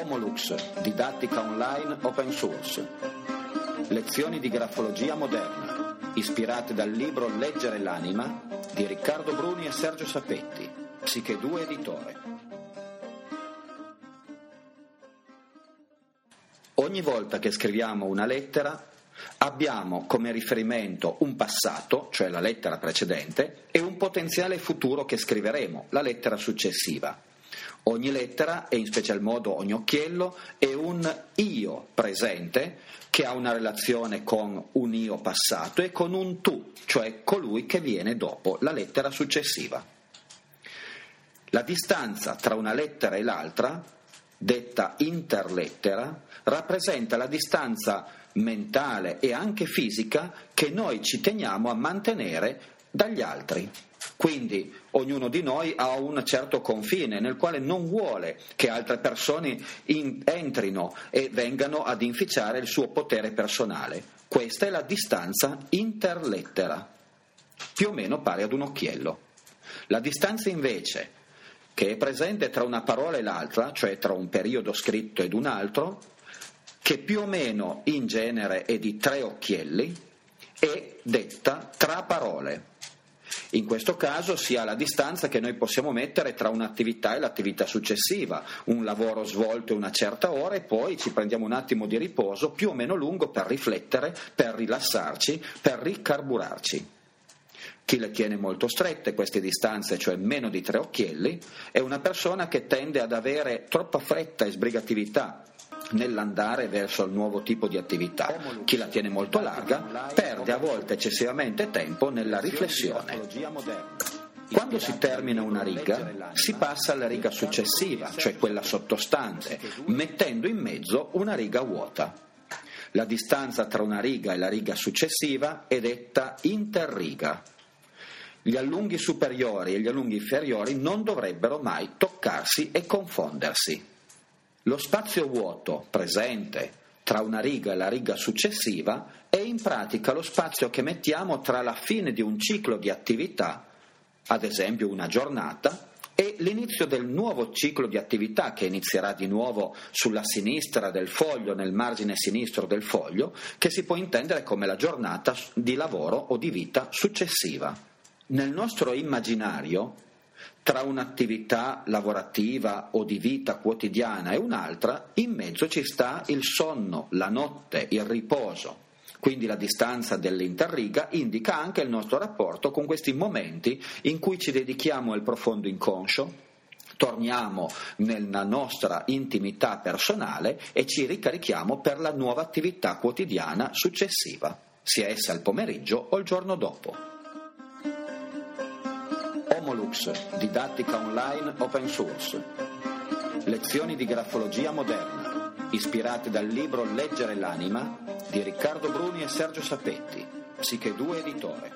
Homolux, didattica online open source. Lezioni di grafologia moderna, ispirate dal libro Leggere l'anima di Riccardo Bruni e Sergio Sapetti, Psiche 2 editore. Ogni volta che scriviamo una lettera abbiamo come riferimento un passato, cioè la lettera precedente, e un potenziale futuro che scriveremo, la lettera successiva. Ogni lettera, e in special modo ogni occhiello, è un io presente che ha una relazione con un io passato e con un tu, cioè colui che viene dopo la lettera successiva. La distanza tra una lettera e l'altra, detta interlettera, rappresenta la distanza mentale e anche fisica che noi ci teniamo a mantenere dagli altri. Quindi ognuno di noi ha un certo confine nel quale non vuole che altre persone in, entrino e vengano ad inficiare il suo potere personale. Questa è la distanza interlettera, più o meno pari ad un occhiello. La distanza invece che è presente tra una parola e l'altra, cioè tra un periodo scritto ed un altro, che più o meno in genere è di tre occhielli, è detta tra parole. In questo caso si ha la distanza che noi possiamo mettere tra un'attività e l'attività successiva, un lavoro svolto una certa ora e poi ci prendiamo un attimo di riposo più o meno lungo per riflettere, per rilassarci, per ricarburarci. Chi le tiene molto strette queste distanze, cioè meno di tre occhielli, è una persona che tende ad avere troppa fretta e sbrigatività nell'andare verso il nuovo tipo di attività. Chi la tiene molto larga perde a volte eccessivamente tempo nella riflessione. Quando si termina una riga, si passa alla riga successiva, cioè quella sottostante, mettendo in mezzo una riga vuota. La distanza tra una riga e la riga successiva è detta interriga. Gli allunghi superiori e gli allunghi inferiori non dovrebbero mai toccarsi e confondersi. Lo spazio vuoto presente tra una riga e la riga successiva è in pratica lo spazio che mettiamo tra la fine di un ciclo di attività, ad esempio una giornata, e l'inizio del nuovo ciclo di attività che inizierà di nuovo sulla sinistra del foglio, nel margine sinistro del foglio, che si può intendere come la giornata di lavoro o di vita successiva. Nel nostro immaginario, tra un'attività lavorativa o di vita quotidiana e un'altra, in mezzo ci sta il sonno, la notte, il riposo. Quindi la distanza dell'interriga indica anche il nostro rapporto con questi momenti in cui ci dedichiamo al profondo inconscio, torniamo nella nostra intimità personale e ci ricarichiamo per la nuova attività quotidiana successiva, sia essa il pomeriggio o il giorno dopo. Homolux, didattica online open source. Lezioni di grafologia moderna, ispirate dal libro Leggere l'anima di Riccardo Bruni e Sergio Sapetti, Psiche 2 editore.